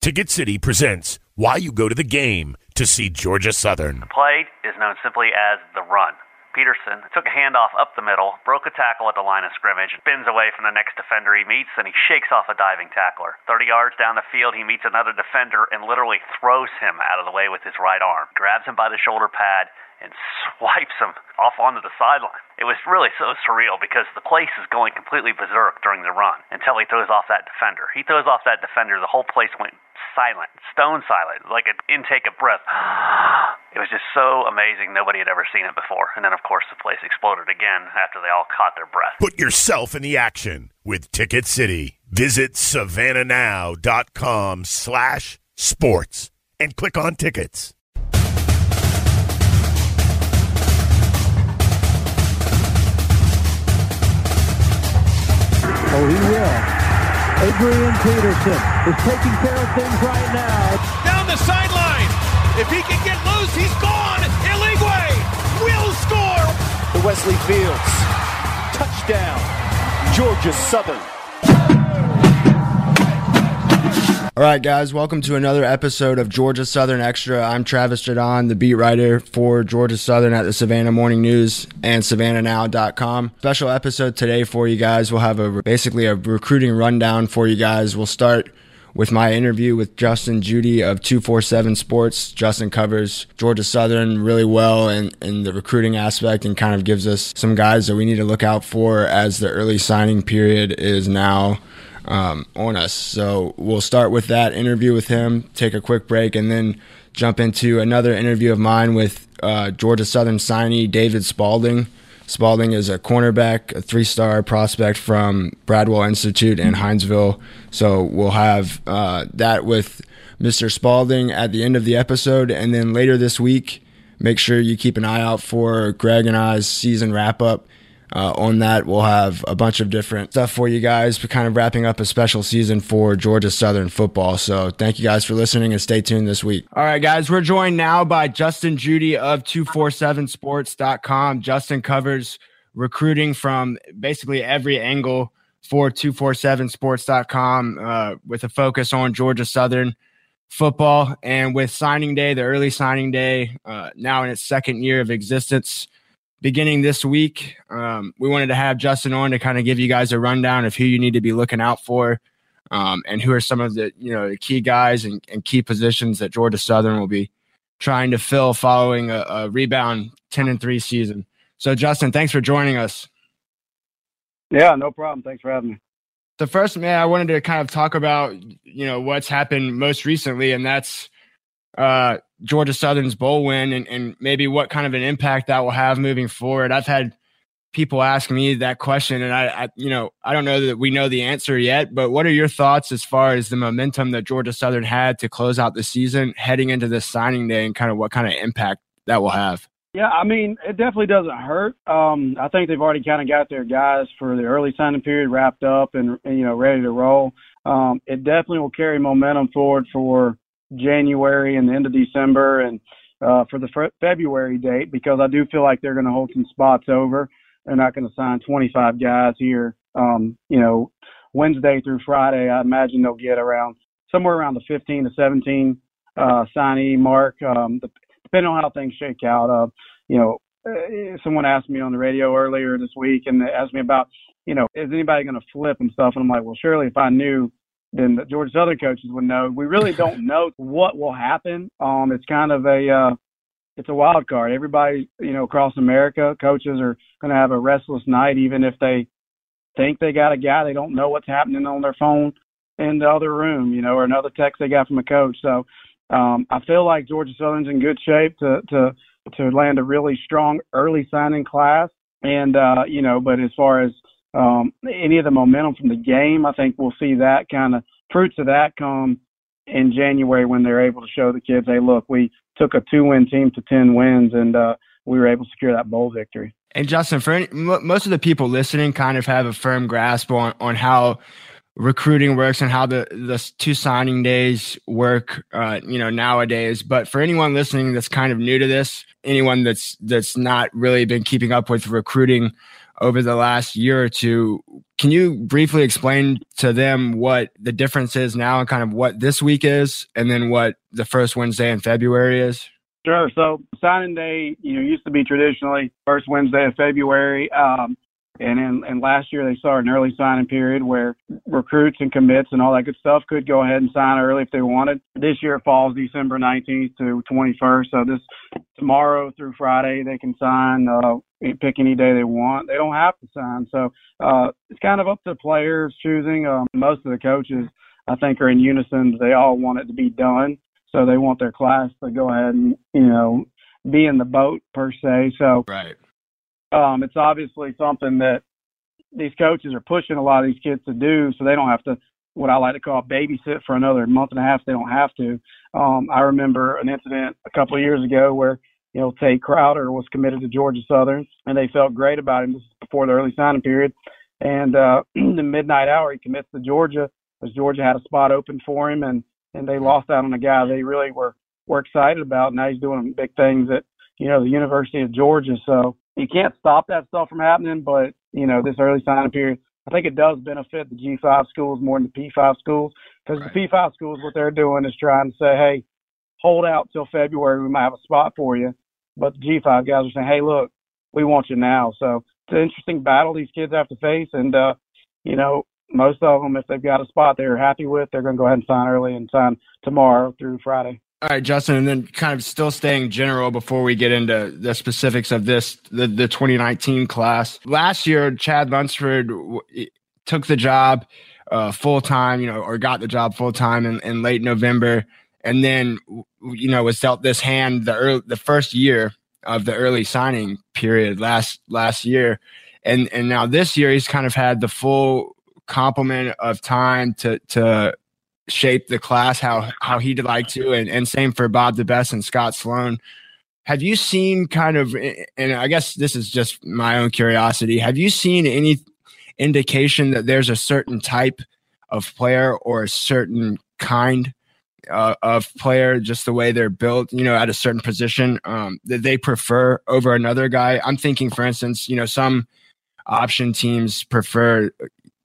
Ticket City presents Why You Go to the Game to see Georgia Southern. The play is known simply as the run. Peterson took a handoff up the middle, broke a tackle at the line of scrimmage, spins away from the next defender he meets, and he shakes off a diving tackler. 30 yards down the field, he meets another defender and literally throws him out of the way with his right arm, grabs him by the shoulder pad, and swipes him off onto the sideline. It was really so surreal because the place is going completely berserk during the run until he throws off that defender. He throws off that defender, the whole place went silent, stone silent, like an intake of breath. It was just so amazing. Nobody had ever seen it before. And then, of course, the place exploded again after they all caught their breath. Put yourself in the action with Ticket City. Visit savannahnow.com slash sports and click on tickets. Oh, he will. Adrian Peterson is taking care of things right now. Down the sideline. If he can get loose, he's gone. Eligwe will score. To Wesley Fields. Touchdown. Georgia Southern. All right, guys, welcome to another episode of Georgia Southern Extra. I'm Travis Jaudon, the beat writer for Georgia Southern at the Savannah Morning News and SavannahNow.com. Special episode today for you guys. We'll have a basically a recruiting rundown for you guys. We'll start with my interview with Justin Judy of 247 Sports. Justin covers Georgia Southern really well in, in the recruiting aspect and kind of gives us some guys that we need to look out for as the early signing period is now um, on us. So we'll start with that interview with him, take a quick break, and then jump into another interview of mine with uh, Georgia Southern signee David Spaulding. Spaulding is a cornerback, a three star prospect from Bradwell Institute in Hinesville. So we'll have uh, that with Mr. Spaulding at the end of the episode. And then later this week, make sure you keep an eye out for Greg and I's season wrap up. Uh, on that, we'll have a bunch of different stuff for you guys. Kind of wrapping up a special season for Georgia Southern football. So thank you guys for listening and stay tuned this week. All right, guys, we're joined now by Justin Judy of 247sports.com. Justin covers recruiting from basically every angle for 247sports.com uh, with a focus on Georgia Southern football. And with signing day, the early signing day, uh, now in its second year of existence, beginning this week. Um, we wanted to have Justin on to kind of give you guys a rundown of who you need to be looking out for um, and who are some of the you know the key guys and, and, key positions that Georgia Southern will be trying to fill following a, a rebound 10 and 3 season. So Justin, thanks for joining us. Yeah, no problem. Thanks for having me. The first man I wanted to kind of talk about, you know, what's happened most recently, and that's uh, Georgia Southern's bowl win and, and maybe what kind of an impact that will have moving forward. I've had people ask me that question, and I, I, you know, I don't know that we know the answer yet. But what are your thoughts as far as the momentum that Georgia Southern had to close out the season, heading into this signing day, and kind of what kind of impact that will have? Yeah, I mean, it definitely doesn't hurt. Um, I think they've already kind of got their guys for the early signing period wrapped up and, and you know ready to roll. Um, it definitely will carry momentum forward for January and the end of December and uh, for the fe- February date because I do feel like they're going to hold some spots over. They're not going to sign 25 guys here. Um, you know, Wednesday through Friday, I imagine they'll get around somewhere around the 15 to 17 uh, signee mark, um, depending on how things shake out. Uh, you know, uh, someone asked me on the radio earlier this week and they asked me about, you know, is anybody going to flip and stuff? And I'm like, well, surely if I knew then the Georgia Southern coaches would know. We really don't know what will happen. Um, it's kind of a uh, it's a wild card. Everybody, you know, across America, coaches are going to have a restless night, even if they think they got a guy. They don't know what's happening on their phone in the other room, you know, or another text they got from a coach. So um, I feel like Georgia Southern's in good shape to to to land a really strong early signing class. And uh, you know, but as far as um, any of the momentum from the game. I think we'll see that kind of fruits of that come in January when they're able to show the kids, hey, look, we took a two-win team to ten wins, and uh, we were able to secure that bowl victory. And Justin, for any, most of the people listening, kind of have a firm grasp on on how recruiting works and how the the two signing days work, uh, you know, nowadays. But for anyone listening that's kind of new to this, anyone that's that's not really been keeping up with recruiting over the last year or two. Can you briefly explain to them what the difference is now and kind of what this week is and then what the first Wednesday in February is? Sure. So signing day, you know, used to be traditionally first Wednesday of February. Um, and in, and last year they saw an early signing period where recruits and commits and all that good stuff could go ahead and sign early if they wanted. This year it falls December 19th to 21st. So this tomorrow through Friday they can sign, uh, pick any day they want. They don't have to sign. So, uh, it's kind of up to players choosing. Um, most of the coaches, I think, are in unison. They all want it to be done. So they want their class to go ahead and, you know, be in the boat per se. So, right um, it's obviously something that these coaches are pushing a lot of these kids to do, so they don't have to what I like to call babysit for another month and a half. They don't have to. Um, I remember an incident a couple of years ago where you know Tae Crowder was committed to Georgia Southern, and they felt great about him. This is before the early signing period, and uh, the midnight hour he commits to Georgia because Georgia had a spot open for him, and and they lost out on a guy they really were were excited about. Now he's doing big things at you know the University of Georgia. So you can't stop that stuff from happening, but you know, this early signing period, I think it does benefit the G5 schools more than the P5 schools because right. the P5 schools, what they're doing is trying to say, hey, hold out till February, we might have a spot for you. But the G5 guys are saying, hey, look, we want you now. So it's an interesting battle these kids have to face, and uh, you know, most of them, if they've got a spot they're happy with, they're going to go ahead and sign early and sign tomorrow through Friday. All right, Justin, and then kind of still staying general before we get into the specifics of this, the, the 2019 class. Last year, Chad Lunsford w- took the job uh, full time, you know, or got the job full time in, in late November, and then you know was dealt this hand the early, the first year of the early signing period last last year, and and now this year he's kind of had the full complement of time to to shape the class how how he'd like to, and, and same for Bob DeBesse and Scott Sloan. Have you seen kind of, and I guess this is just my own curiosity, have you seen any indication that there's a certain type of player or a certain kind uh, of player, just the way they're built, you know, at a certain position um, that they prefer over another guy? I'm thinking, for instance, you know, some option teams prefer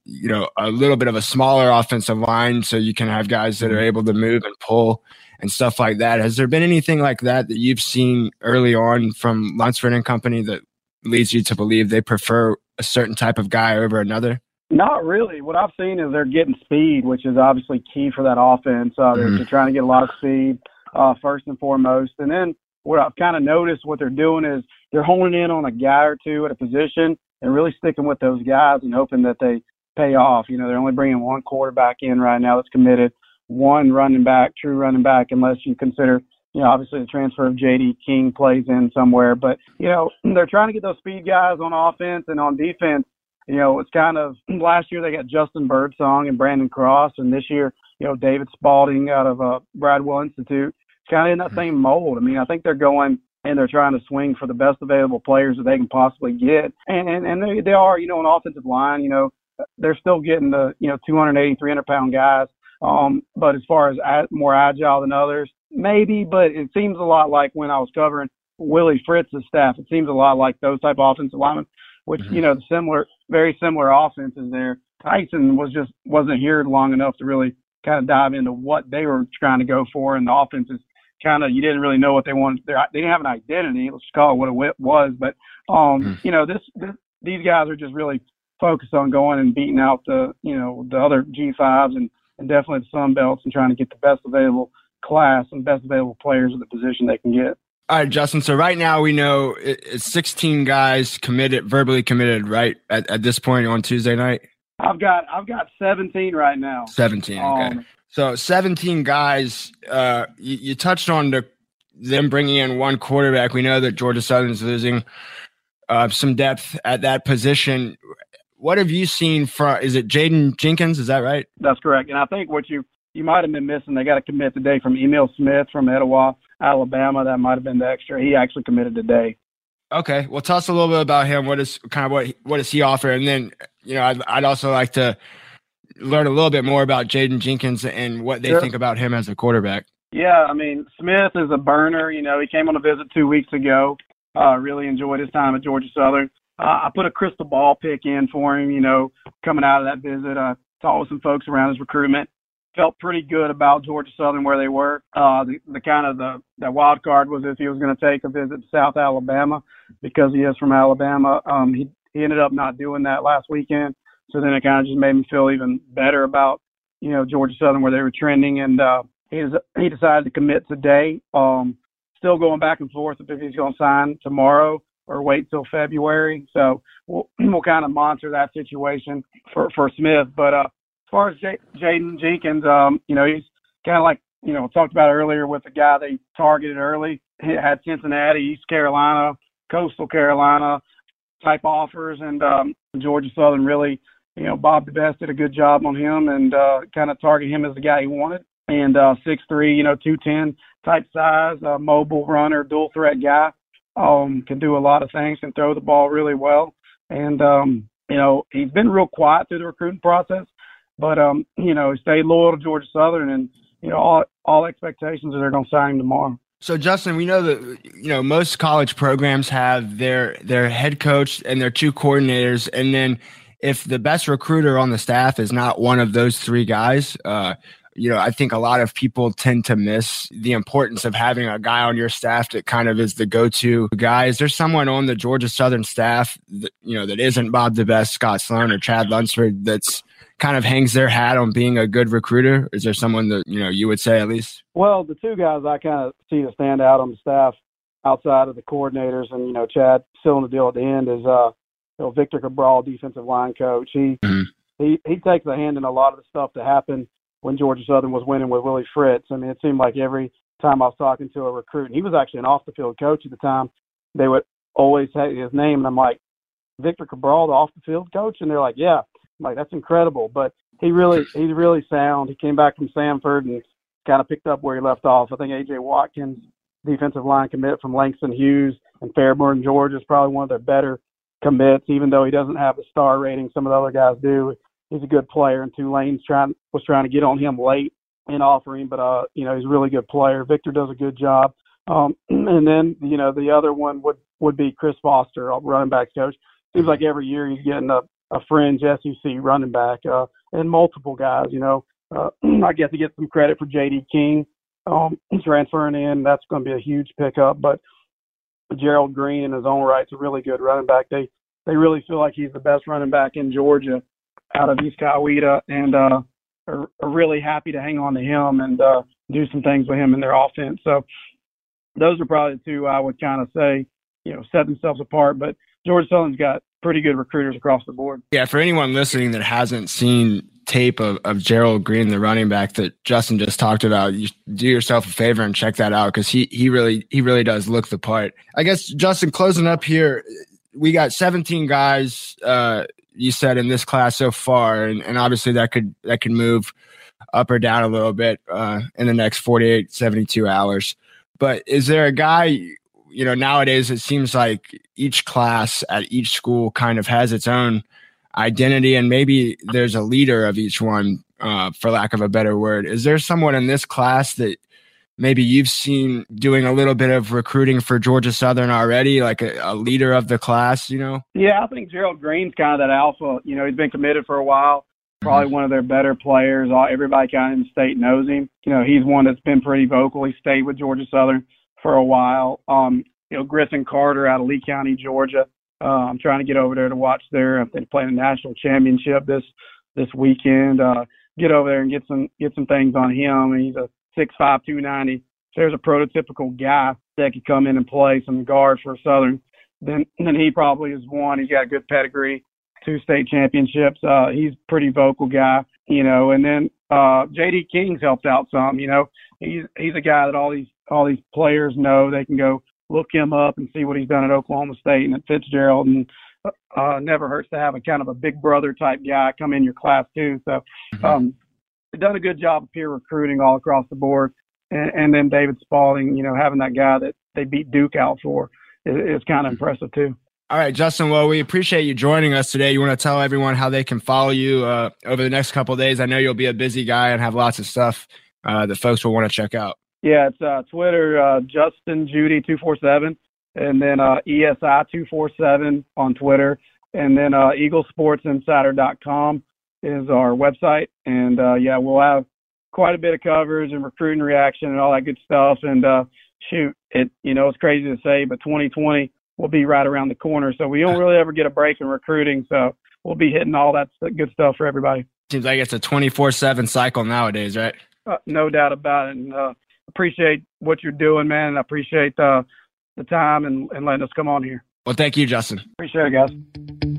you know a little bit of a smaller offensive line so you can have guys that are mm-hmm. able to move and pull and stuff like that. Has there been anything like that that you've seen early on from lunsford and company that leads you to believe they prefer a certain type of guy over another? Not really. What i've seen is they're getting speed which is obviously key for that offense uh, they're, they're trying to get a lot of speed uh, first and foremost. And then what i've kind of noticed what they're doing is they're honing in on a guy or two at a position and really sticking with those guys and hoping that they pay off. You know, they're only bringing one quarterback in right now that's committed, one running back, true running back, unless you consider, you know, obviously the transfer of J.D. King plays in somewhere. But, you know, they're trying to get those speed guys on offense and on defense. You know, it's kind of last year they got Justin Birdsong and Brandon Cross, and this year, you know, David Spaulding out of uh, Bradwell Institute. It's kind of in that mm-hmm. same mold. I mean, I think they're going and they're trying to swing for the best available players that they can possibly get. And and, and they, they are, you know, an offensive line, you know, they're still getting the you know 280 300 pound guys um but as far as ad, more agile than others maybe but it seems a lot like when i was covering willie fritz's staff it seems a lot like those type of offensive linemen which mm-hmm. you know similar very similar offenses there tyson was just wasn't here long enough to really kind of dive into what they were trying to go for and the offenses kind of you didn't really know what they wanted they didn't have an identity let's call it what it was but um mm-hmm. you know this, this these guys are just really focus on going and beating out the you know the other G5s and, and definitely the Sun Belts and trying to get the best available class and best available players at the position they can get. All right, Justin. So right now we know it's 16 guys committed, verbally committed, right at, at this point on Tuesday night. I've got I've got 17 right now. 17. Okay. Um, so 17 guys. Uh, you, you touched on the them bringing in one quarterback. We know that Georgia Southern's losing uh, some depth at that position what have you seen from? Is it Jaden Jenkins? Is that right? That's correct. And I think what you you might have been missing. They got to commit today from Emil Smith from Etowah, Alabama. That might have been the extra. He actually committed today. Okay, well, tell us a little bit about him. What is kind of what what does he offer? And then you know, I'd, I'd also like to learn a little bit more about Jaden Jenkins and what they sure. think about him as a quarterback. Yeah, I mean, Smith is a burner. You know, he came on a visit two weeks ago. Uh, really enjoyed his time at Georgia Southern uh, I put a crystal ball pick in for him. You know, coming out of that visit, I talked with some folks around his recruitment. Felt pretty good about Georgia Southern where they were. Uh, the, the kind of the that wild card was if he was going to take a visit to South Alabama because he is from Alabama. Um, he he ended up not doing that last weekend, so then it kind of just made me feel even better about you know Georgia Southern where they were trending, and uh, he he decided to commit today. Um, still going back and forth if he's going to sign tomorrow or wait till February. So we'll we'll kind of monitor that situation for for Smith. But uh, as far as J- Jaden Jenkins, um, you know, he's kind of like you know talked about earlier with the guy they targeted early. He had Cincinnati, East Carolina, Coastal Carolina type offers, and um, Georgia Southern really. You know, Bob DeBesse did a good job on him and uh, kind of target him as the guy he wanted. And uh, six three, you know, two ten type size, uh, mobile runner, dual threat guy um, can do a lot of things, can throw the ball really well. And, um, you know, he's been real quiet through the recruiting process, but, um, you know, he stayed loyal to Georgia Southern and, you know, all, all expectations are they're going to sign him tomorrow. So Justin, we know that you know most college programs have their their head coach and their two coordinators, and then if the best recruiter on the staff is not one of those three guys, uh, you know, I think a lot of people tend to miss the importance of having a guy on your staff that kind of is the go-to guy. Is there someone on the Georgia Southern staff that, you know, that isn't Bob DeBesse, Scott Sloan, or Chad Lunsford that's kind of hangs their hat on being a good recruiter? Is there someone that, you know, you would say at least? Well, the two guys I kind of see to stand out on the staff outside of the coordinators and, you know, Chad still in the deal at the end is, uh, you know, Victor Cabral, defensive line coach. He, mm-hmm. he, he takes a hand in a lot of the stuff that happened when Georgia Southern was winning with Willie Fritz. I mean, it seemed like every time I was talking to a recruit, and he was actually an off the field coach at the time, they would always say his name, and I'm like, Victor Cabral, the off the field coach, and they're like, yeah, I'm like that's incredible. But he really, he's really sound. He came back from Samford and kind of picked up where he left off. I think AJ Watkins, defensive line commit from Langston Hughes and Fairburn, Georgia, is probably one of their better commits, even though he doesn't have the star rating some of the other guys do he's a good player, and Tulane's trying was trying to get on him late and offer him, but uh, you know, he's a really good player. Victor does a good job. Um, and then you know the other one would would be Chris Foster, running back coach. Seems like every year he's getting a a fringe SEC running back, uh, and multiple guys. You know, uh, I get to get some credit for J.D. King um, transferring in. That's going to be a huge pickup. But Gerald Green in his own right is a really good running back. They they really feel like he's the best running back in Georgia out of East Coweta and uh, are, are really happy to hang on to him and uh, do some things with him in their offense. So those are probably the two I would kind of say, you know, set themselves apart. But Georgia Southern's got pretty good recruiters across the board. Yeah, for anyone listening that hasn't seen tape of, of Gerald Green, the running back that Justin just talked about, you do yourself a favor and check that out because he he really he really does look the part. I guess Justin, closing up here, we got 17 guys uh, you said in this class so far, and, and obviously that could that could move up or down a little bit uh, in the next 48, 72 hours. But is there a guy, you know, nowadays it seems like each class at each school kind of has its own identity, and maybe there's a leader of each one, uh, for lack of a better word. Is there someone in this class that maybe you've seen doing a little bit of recruiting for Georgia Southern already, like a, a, leader of the class, you know? Yeah, I think Gerald Green's kind of that alpha. You know, he's been committed for a while, probably mm-hmm. one of their better players. Everybody kind of in the state knows him. You know, he's one that's been pretty vocal. He stayed with Georgia Southern for a while. Um, you know, Griffin Carter out of Lee County, Georgia. Uh, I'm trying to get over there to watch their they play the national championship this this weekend. Uh, get over there and get some get some things on him. He's a six five two ninety. There's a prototypical guy that could come in and play some guard for Southern. Then then he probably is one. He's got a good pedigree, two state championships. Uh, he's a pretty vocal guy, you know. And then uh, J.D. King's helped out some. You know, he's he's a guy that all these all these players know. They can go look him up and see what he's done at Oklahoma State and at Fitzgerald. And uh, never hurts to have a kind of a big brother type guy come in your class too. So mm-hmm. um, done a good job of peer recruiting all across the board. And, and then David Spaulding, you know, having that guy that they beat Duke out for is, is kind of impressive too. All right, Justin. Well, we appreciate you joining us today. You want to tell everyone how they can follow you uh, over the next couple days? I know you'll be a busy guy and have lots of stuff uh, that folks will want to check out. Yeah, it's uh, Twitter, uh, Justin Judy two four seven, and then uh, ESI247 on Twitter, and then uh, EagleSportsInsider.com is our website. And uh, yeah, we'll have quite a bit of coverage and recruiting reaction and all that good stuff. And uh, shoot, it you know it's crazy to say, but 2020 will be right around the corner, so we don't really ever get a break in recruiting. So we'll be hitting all that good stuff for everybody. Seems like it's a 24/7 cycle nowadays, right? Uh, no doubt about it. And uh, appreciate what you're doing, man. And I appreciate uh, the time and, and letting us come on here. Well, thank you, Justin. Appreciate it, guys.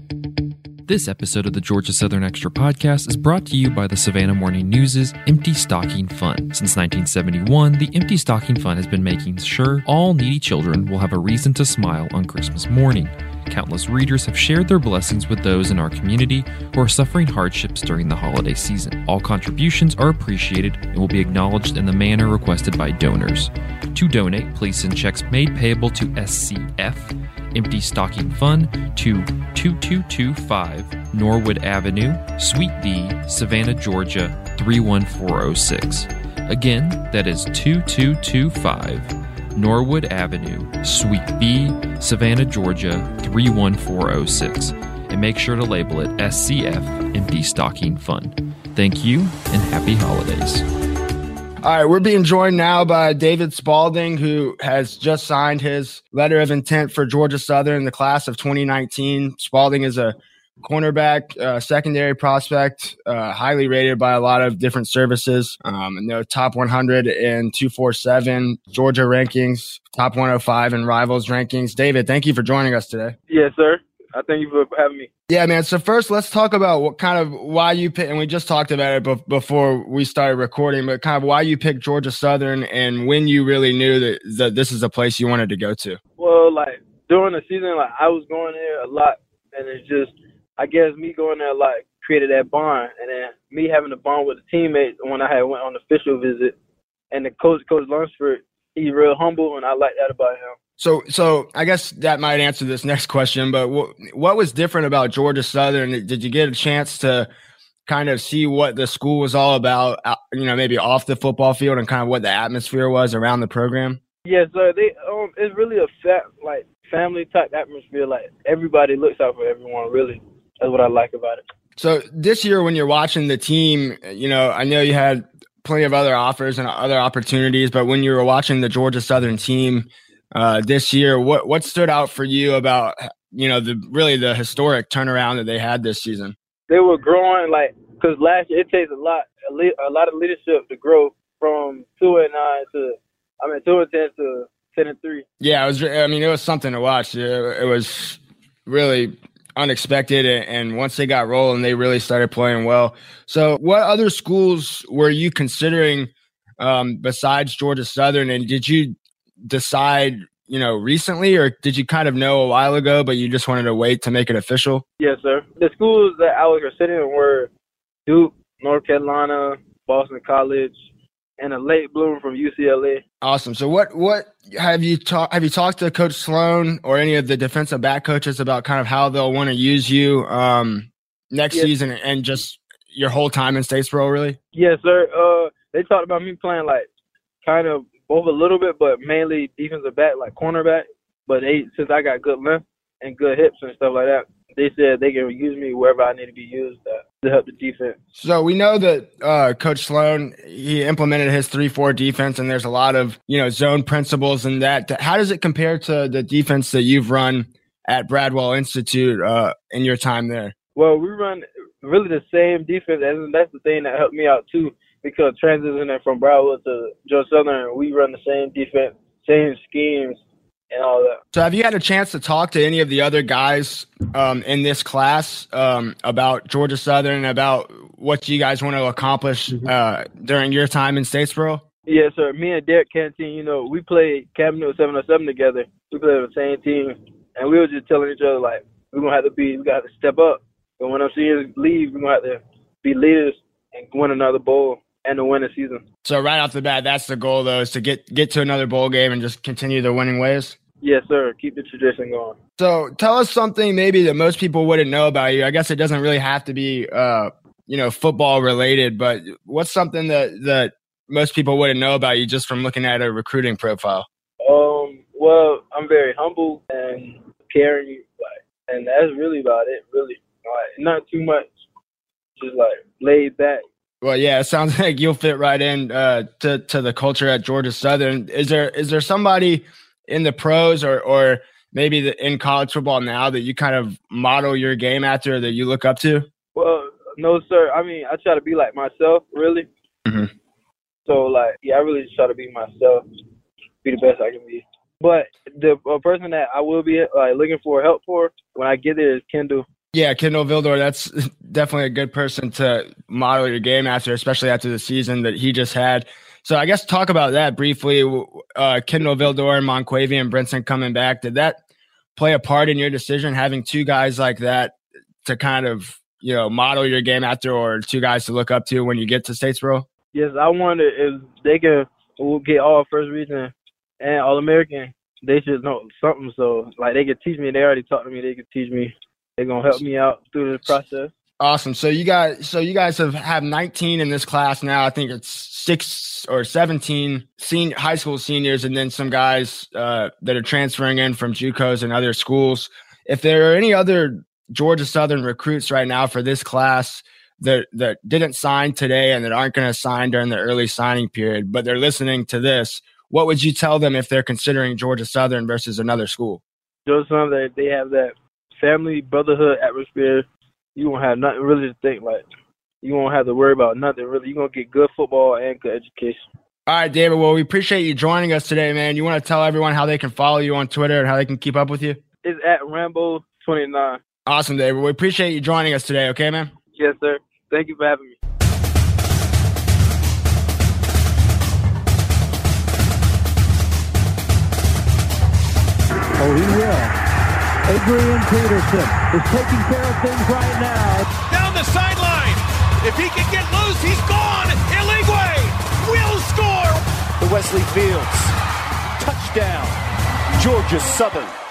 This episode of the Georgia Southern Extra podcast is brought to you by the Savannah Morning News' Empty Stocking Fund. Since 1971, the Empty Stocking Fund has been making sure all needy children will have a reason to smile on Christmas morning. Countless readers have shared their blessings with those in our community who are suffering hardships during the holiday season. All contributions are appreciated and will be acknowledged in the manner requested by donors. To donate, please send checks made payable to SCF Empty Stocking Fund to 2225 Norwood Avenue, Suite D, Savannah, Georgia 31406. Again, that is 2225 Norwood Avenue, Suite B, Savannah, Georgia 31406. And make sure to label it SCF Empty Stocking Fund. Thank you and happy holidays. All right, we're being joined now by David Spaulding, who has just signed his letter of intent for Georgia Southern the class of 2019. Spaulding is a cornerback, uh, secondary prospect, uh, highly rated by a lot of different services. Um, and top 100 in 247 Georgia rankings, top 105 in Rivals rankings. David, thank you for joining us today. Yes, sir. I thank you for having me. Yeah, man. So first, let's talk about what kind of why you pick, and we just talked about it be- before we started recording, but kind of why you picked Georgia Southern and when you really knew that that this is a place you wanted to go to. Well, like during the season, like I was going there a lot, and it's just, I guess me going there like created that bond, and then me having a bond with the teammates when I had went on official visit, and the coach, Coach Lunsford, he's real humble, and I like that about him. So, so I guess that might answer this next question. But what what was different about Georgia Southern? Did you get a chance to kind of see what the school was all about? uh, You know, maybe off the football field and kind of what the atmosphere was around the program. Yeah, so They um, it's really a fat like family type atmosphere. Like everybody looks out for everyone. Really, that's what I like about it. So this year, when you're watching the team, you know, I know you had plenty of other offers and other opportunities, but when you were watching the Georgia Southern team uh, this year, what what stood out for you about you know the really the historic turnaround that they had this season? They were growing like because last year it takes a lot a, le- a lot of leadership to grow from two and nine to I mean two and ten to ten and three. Yeah, it was. I mean, it was something to watch. It, it was really unexpected, and, and once they got rolling, they really started playing well. So, what other schools were you considering um, besides Georgia Southern? And did you decide, you know, recently, or did you kind of know a while ago, but you just wanted to wait to make it official? Yes, sir. The schools that I was considering were Duke, North Carolina, Boston College, and a late bloomer from UCLA. Awesome. So, what what have you talked? Have you talked to Coach Sloan or any of the defensive back coaches about kind of how they'll want to use you um, next Yes. season and just your whole time in Statesboro? Really? Yes, sir. Uh, they talked about me playing like kind of both a little bit, but mainly defensive back, like cornerback. But they, since I got good length and good hips and stuff like that, they said they can use me wherever I need to be used uh, to help the defense. So we know that uh, Coach Sloan he implemented his three four defense, and there's a lot of you know zone principles in that. How does it compare to the defense that you've run at Bradwell Institute uh, in your time there? Well, we run really the same defense, and that's the thing that helped me out too. Because transitioning from Bradwell to Georgia Southern, we run the same defense, same schemes, and all that. So have you had a chance to talk to any of the other guys um, in this class um, about Georgia Southern, about what you guys want to accomplish uh, during your time in Statesboro? Yes, sir. Me and Derrick Canteen, you know, we played Cabinet 707 together. We played on the same team, and we were just telling each other like we're gonna have to be, we got to step up. But when I'm seniors leave, we're gonna have to be leaders and win another bowl and to win the season. So right off the bat, that's the goal, though, is to get get to another bowl game and just continue the winning ways. Yes, sir. Keep the tradition going. So tell us something maybe that most people wouldn't know about you. I guess it doesn't really have to be, uh, you know, football related, but what's something that that most people wouldn't know about you just from looking at a recruiting profile? Um, Well, I'm very humble and caring, and that's really about it. Really, like, not too much, just like laid back. Well, yeah, it sounds like you'll fit right in uh, to to the culture at Georgia Southern. Is there is there somebody in the pros or or maybe the, in college football now that you kind of model your game after that you look up to? Well, no, sir. I mean, I try to be like myself, really. Mhm. So, like, yeah, I really just try to be myself, be the best I can be. But the person that I will be like looking for help for when I get there is Kindle. Yeah, Kindle Vildor, that's definitely a good person to model your game after, especially after the season that he just had. So I guess talk about that briefly. Uh, Kindle Vildor, and Monquavion Brinson coming back. Did that play a part in your decision having two guys like that to kind of you know model your game after, or two guys to look up to when you get to Statesboro? Yes, I wonder if they can get all first region and all American. They should know something. So like they could teach me. They already taught to me. They could teach me. They're gonna help me out through this process. Awesome. So you guys, so you guys have have 19 in this class now. I think it's six or 17 senior high school seniors, and then some guys uh, that are transferring in from JUCOs and other schools. If there are any other Georgia Southern recruits right now for this class that that didn't sign today and that aren't going to sign during the early signing period, but they're listening to this, what would you tell them if they're considering Georgia Southern versus another school? Something that they have that family brotherhood atmosphere. You won't have nothing really to think like. You won't have to worry about nothing really. You're gonna get good football and good education. All right, David. Well, we appreciate you joining us today, man. You want to tell everyone how they can follow you on Twitter and how they can keep up with you? It's at Rambo twenty nine. Awesome, David. We appreciate you joining us today. Okay, man. Yes, sir. Thank you for having me. Oh, he will. Adrian Peterson is taking care of things right now. Down the sideline. If he can get loose, he's gone. Illigwe will score. The Wesley Fields. Touchdown. Georgia Southern.